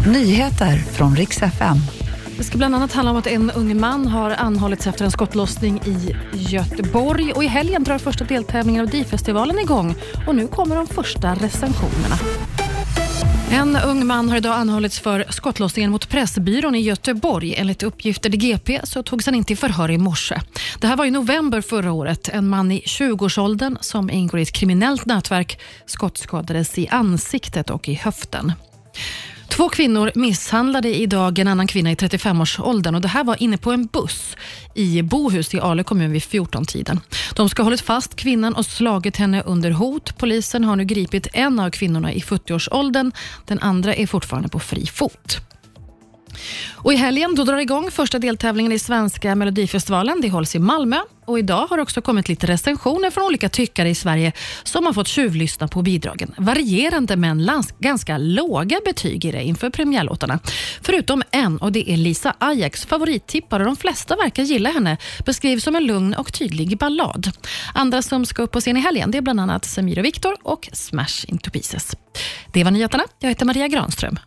Nyheter från riks FM. Det ska bland annat handla om att en ung man har anhållits efter en skottlossning i Göteborg. Och I helgen drar första deltävlingen av DI-festivalen igång och nu kommer de första recensionerna. En ung man har idag anhållits för skottlossningen mot Pressbyrån i Göteborg. Enligt uppgifter till GP så togs han inte i förhör i morse. Det här var i november förra året. En man i 20-årsåldern som ingår i ett kriminellt nätverk skottskadades i ansiktet och i höften. Två kvinnor misshandlade idag en annan kvinna i 35-årsåldern. och Det här var inne på en buss i Bohus i Ale kommun vid 14-tiden. De ska ha hållit fast kvinnan och slagit henne under hot. Polisen har nu gripit en av kvinnorna i 40-årsåldern. Den andra är fortfarande på fri fot. Och I helgen då drar igång första deltävlingen i svenska Melodifestivalen. Det hålls i Malmö. Och Idag har det också kommit lite recensioner från olika tyckare i Sverige som har fått tjuvlyssna på bidragen. Varierande men ganska låga betyg i det inför premiärlåtarna. Förutom en och det är Lisa Ajax favorittippare. De flesta verkar gilla henne. Beskrivs som en lugn och tydlig ballad. Andra som ska upp på scen i helgen det är bland annat Samir och Viktor och Smash Into Pieces. Det var nyheterna. Jag heter Maria Granström.